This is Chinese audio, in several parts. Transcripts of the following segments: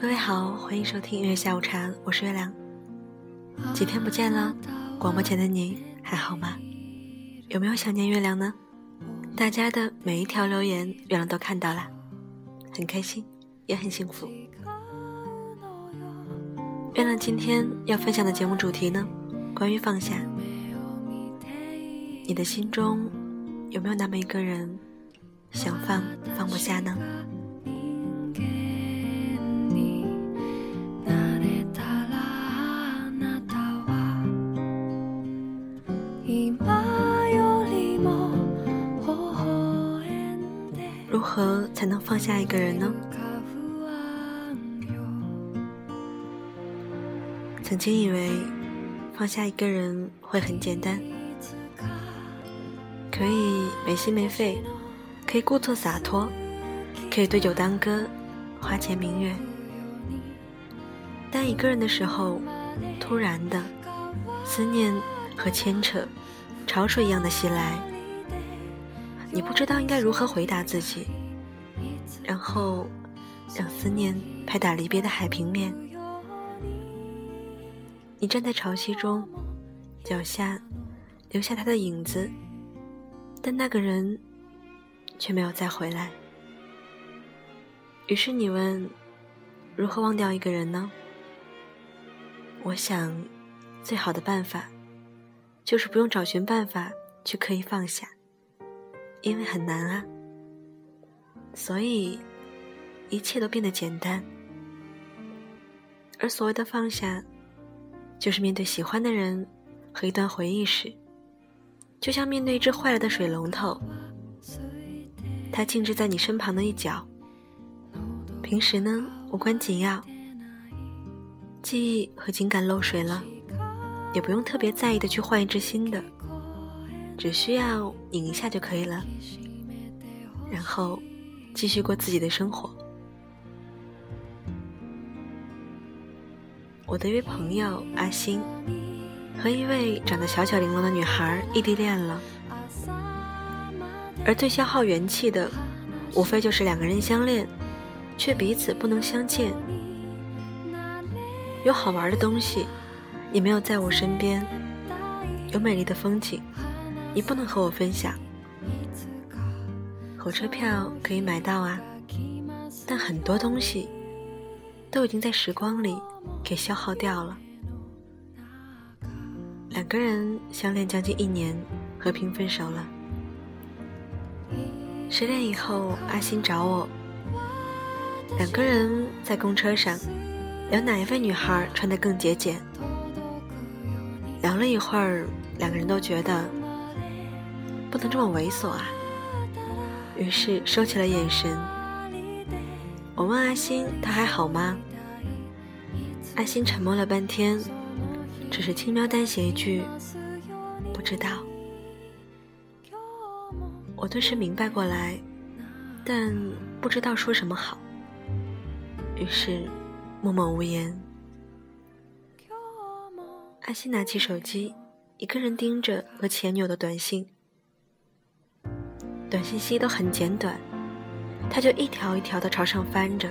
各位好，欢迎收听音乐下午茶，我是月亮。几天不见了，广播前的你还好吗？有没有想念月亮呢？大家的每一条留言，月亮都看到了，很开心，也很幸福。月亮今天要分享的节目主题呢，关于放下。你的心中有没有那么一个人，想放放不下呢？何才能放下一个人呢？曾经以为放下一个人会很简单，可以没心没肺，可以故作洒脱，可以对酒当歌，花前明月。但一个人的时候，突然的思念和牵扯，潮水一样的袭来。你不知道应该如何回答自己，然后让思念拍打离别的海平面。你站在潮汐中，脚下留下他的影子，但那个人却没有再回来。于是你问：如何忘掉一个人呢？我想，最好的办法就是不用找寻办法去刻意放下。因为很难啊，所以一切都变得简单。而所谓的放下，就是面对喜欢的人和一段回忆时，就像面对一只坏了的水龙头，它静置在你身旁的一角。平时呢无关紧要，记忆和情感漏水了，也不用特别在意的去换一只新的。只需要拧一下就可以了，然后继续过自己的生活。我的一位朋友阿星和一位长得小巧玲珑的女孩异地恋了，而最消耗元气的，无非就是两个人相恋，却彼此不能相见。有好玩的东西，你没有在我身边；有美丽的风景。你不能和我分享，火车票可以买到啊，但很多东西都已经在时光里给消耗掉了。两个人相恋将近一年，和平分手了。失恋以后，阿星找我，两个人在公车上聊哪一位女孩穿得更节俭。聊了一会儿，两个人都觉得。不能这么猥琐啊！于是收起了眼神。我问阿星：“他还好吗？”阿星沉默了半天，只是轻描淡写一句：“不知道。”我顿时明白过来，但不知道说什么好，于是默默无言。阿星拿起手机，一个人盯着和前女友的短信。短信息都很简短，他就一条一条的朝上翻着，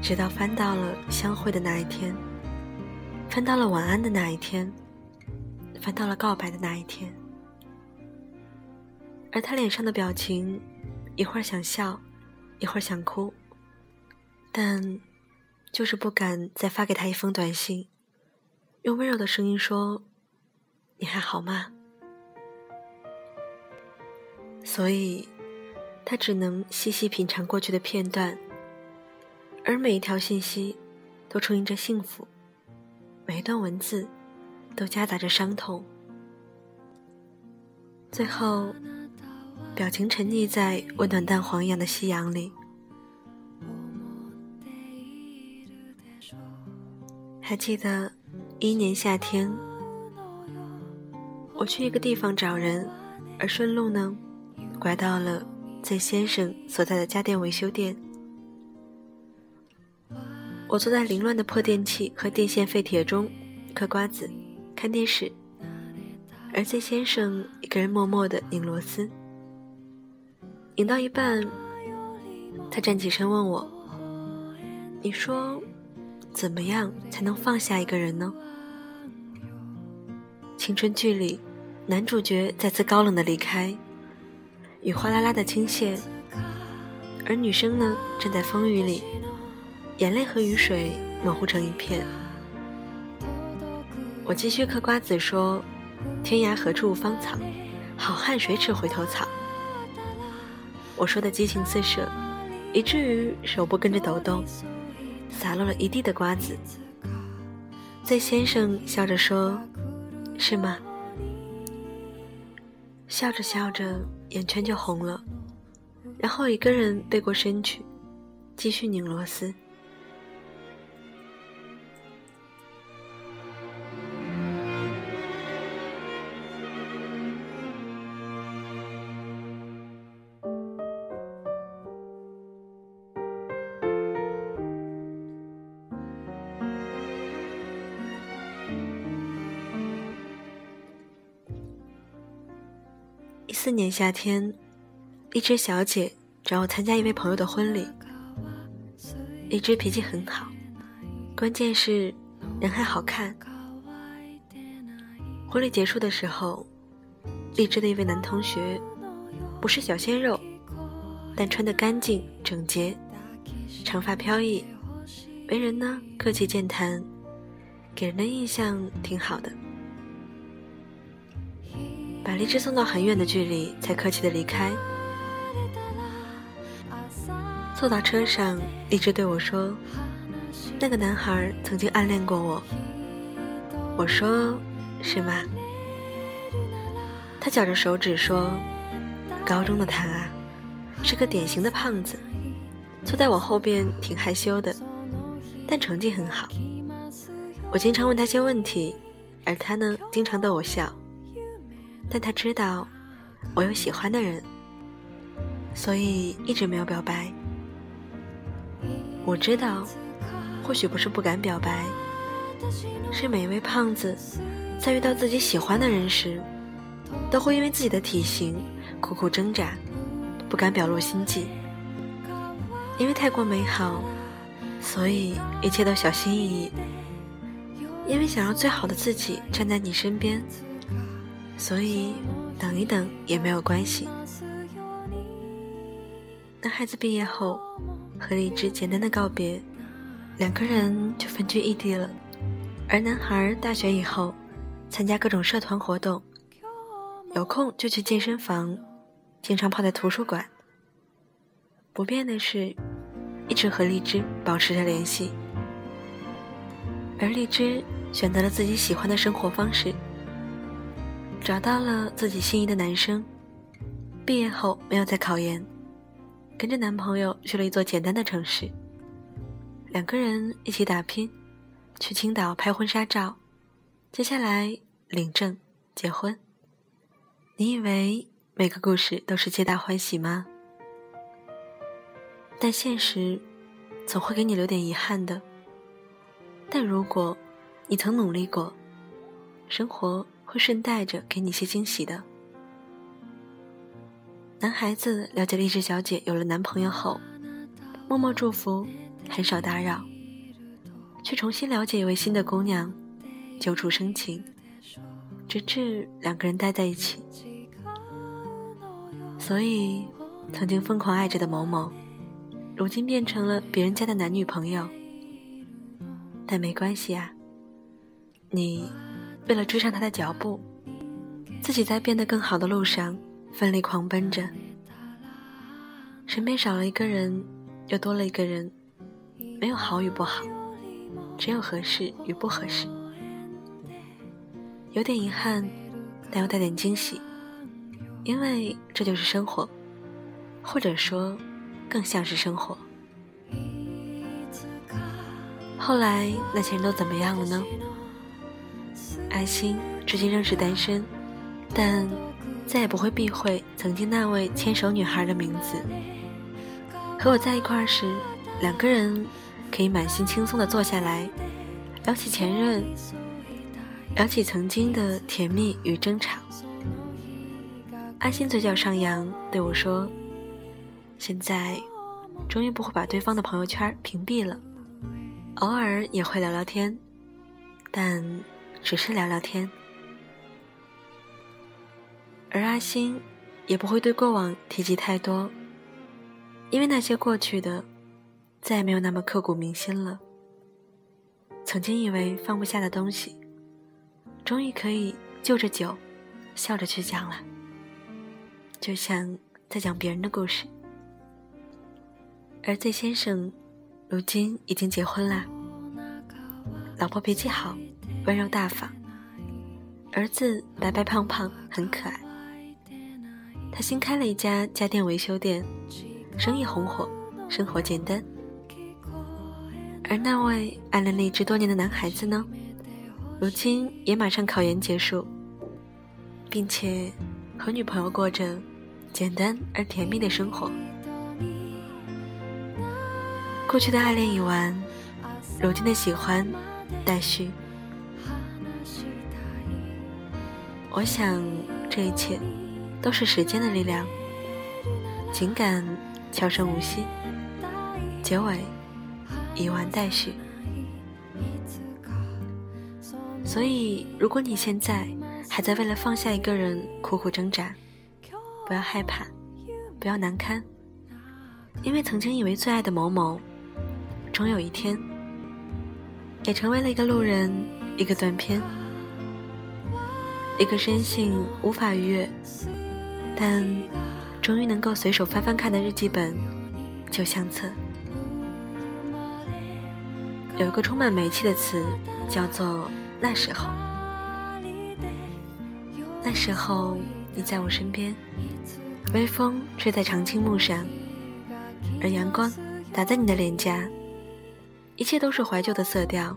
直到翻到了相会的那一天，翻到了晚安的那一天，翻到了告白的那一天。而他脸上的表情，一会儿想笑，一会儿想哭，但就是不敢再发给他一封短信，用温柔的声音说：“你还好吗？”所以，他只能细细品尝过去的片段，而每一条信息都充盈着幸福，每一段文字都夹杂着伤痛。最后，表情沉溺在温暖淡黄一样的夕阳里。还记得一年夏天，我去一个地方找人，而顺路呢。拐到了 Z 先生所在的家电维修店，我坐在凌乱的破电器和电线废铁中嗑瓜子、看电视，而 Z 先生一个人默默的拧螺丝。拧到一半，他站起身问我：“你说，怎么样才能放下一个人呢？青春剧里，男主角再次高冷的离开，雨哗啦啦的倾泻，而女生呢，站在风雨里，眼泪和雨水模糊成一片。我继续嗑瓜子说：“天涯何处无芳草，好汉谁吃回头草。”我说的激情四射，以至于手部跟着抖动。洒落了一地的瓜子。Z 先生笑着说：“是吗？”笑着笑着，眼圈就红了，然后一个人背过身去，继续拧螺丝。年夏天，一只小姐找我参加一位朋友的婚礼。一只脾气很好，关键是人还好看。婚礼结束的时候，荔枝的一位男同学，不是小鲜肉，但穿得干净整洁，长发飘逸，为人呢客气健谈，给人的印象挺好的。把荔枝送到很远的距离，才客气的离开。坐到车上，荔枝对我说：“那个男孩曾经暗恋过我。”我说：“是吗？”他绞着手指说：“高中的他啊，是个典型的胖子，坐在我后边挺害羞的，但成绩很好。我经常问他些问题，而他呢，经常逗我笑。”但他知道我有喜欢的人，所以一直没有表白。我知道，或许不是不敢表白，是每一位胖子在遇到自己喜欢的人时，都会因为自己的体型苦苦挣扎，不敢表露心迹。因为太过美好，所以一切都小心翼翼。因为想让最好的自己站在你身边。所以，等一等也没有关系。男孩子毕业后和荔枝简单的告别，两个人就分居异地了。而男孩大学以后，参加各种社团活动，有空就去健身房，经常泡在图书馆。不变的是，一直和荔枝保持着联系。而荔枝选择了自己喜欢的生活方式。找到了自己心仪的男生，毕业后没有再考研，跟着男朋友去了一座简单的城市。两个人一起打拼，去青岛拍婚纱照，接下来领证结婚。你以为每个故事都是皆大欢喜吗？但现实总会给你留点遗憾的。但如果你曾努力过，生活。顺带着给你些惊喜的。男孩子了解励志小姐有了男朋友后，默默祝福，很少打扰，却重新了解一位新的姑娘，久处生情，直至两个人待在一起。所以，曾经疯狂爱着的某某，如今变成了别人家的男女朋友。但没关系啊，你。为了追上他的脚步，自己在变得更好的路上奋力狂奔着。身边少了一个人，又多了一个人，没有好与不好，只有合适与不合适。有点遗憾，但又带点惊喜，因为这就是生活，或者说，更像是生活。后来那些人都怎么样了呢？爱心至今仍是单身，但再也不会避讳曾经那位牵手女孩的名字。和我在一块儿时，两个人可以满心轻松地坐下来，聊起前任，聊起曾经的甜蜜与争吵。安心嘴角上扬，对我说：“现在终于不会把对方的朋友圈屏蔽了。”偶尔也会聊聊天，但只是聊聊天。而阿星也不会对过往提及太多，因为那些过去的再也没有那么刻骨铭心了。曾经以为放不下的东西，终于可以就着酒，笑着去讲了，就像在讲别人的故事。而 Z 先生。如今已经结婚了，老婆脾气好，温柔大方，儿子白白胖胖，很可爱。他新开了一家家电维修店，生意红火，生活简单。而那位暗恋励志多年的男孩子呢，如今也马上考研结束，并且和女朋友过着简单而甜蜜的生活。过去的爱恋已完，如今的喜欢待续。我想，这一切都是时间的力量。情感悄声无息，结尾已完待续。所以，如果你现在还在为了放下一个人苦苦挣扎，不要害怕，不要难堪，因为曾经以为最爱的某某。终有一天，也成为了一个路人，一个断片，一个深信无法逾越，但终于能够随手翻翻看的日记本、旧相册。有一个充满煤气的词，叫做“那时候”。那时候，你在我身边，微风吹在长青木上，而阳光打在你的脸颊。一切都是怀旧的色调。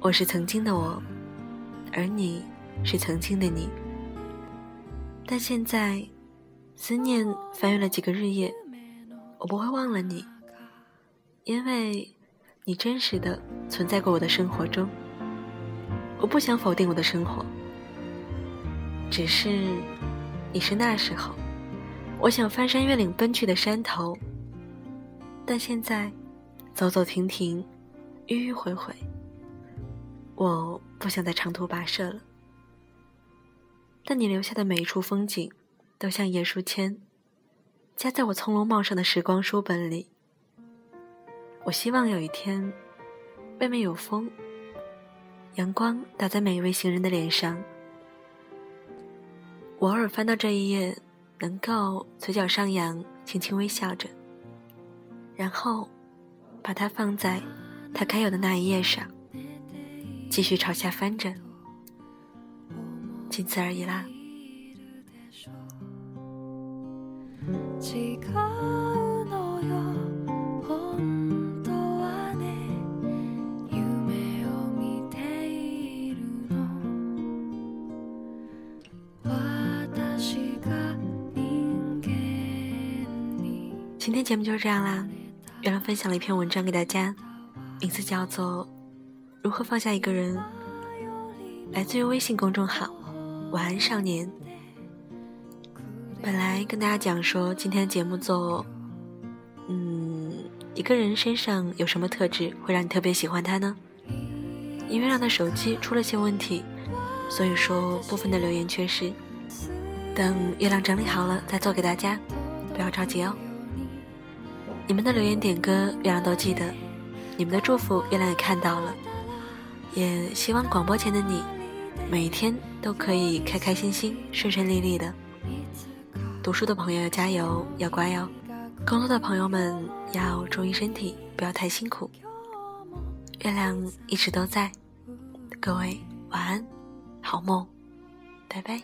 我是曾经的我，而你是曾经的你。但现在，思念翻越了几个日夜，我不会忘了你，因为你真实的存在过我的生活中。我不想否定我的生活，只是你是那时候，我想翻山越岭奔去的山头。但现在。走走停停，迂迂回回，我不想再长途跋涉了。但你留下的每一处风景，都像叶书签，夹在我葱茏茂盛的时光书本里。我希望有一天，外面有风，阳光打在每一位行人的脸上，我偶尔翻到这一页，能够嘴角上扬，轻轻微笑着，然后。把它放在它该有的那一页上，继续朝下翻着，仅此而已啦。今天节目就是这样啦。原来分享了一篇文章给大家，名字叫做《如何放下一个人》，来自于微信公众号“晚安少年”。本来跟大家讲说，今天的节目做，嗯，一个人身上有什么特质会让你特别喜欢他呢？因为让他手机出了些问题，所以说部分的留言缺失。等月亮整理好了再做给大家，不要着急哦。你们的留言点歌，月亮都记得；你们的祝福，月亮也看到了。也希望广播前的你，每天都可以开开心心、顺顺利利的。读书的朋友要加油，要乖哦；工作的朋友们要注意身体，不要太辛苦。月亮一直都在，各位晚安，好梦，拜拜。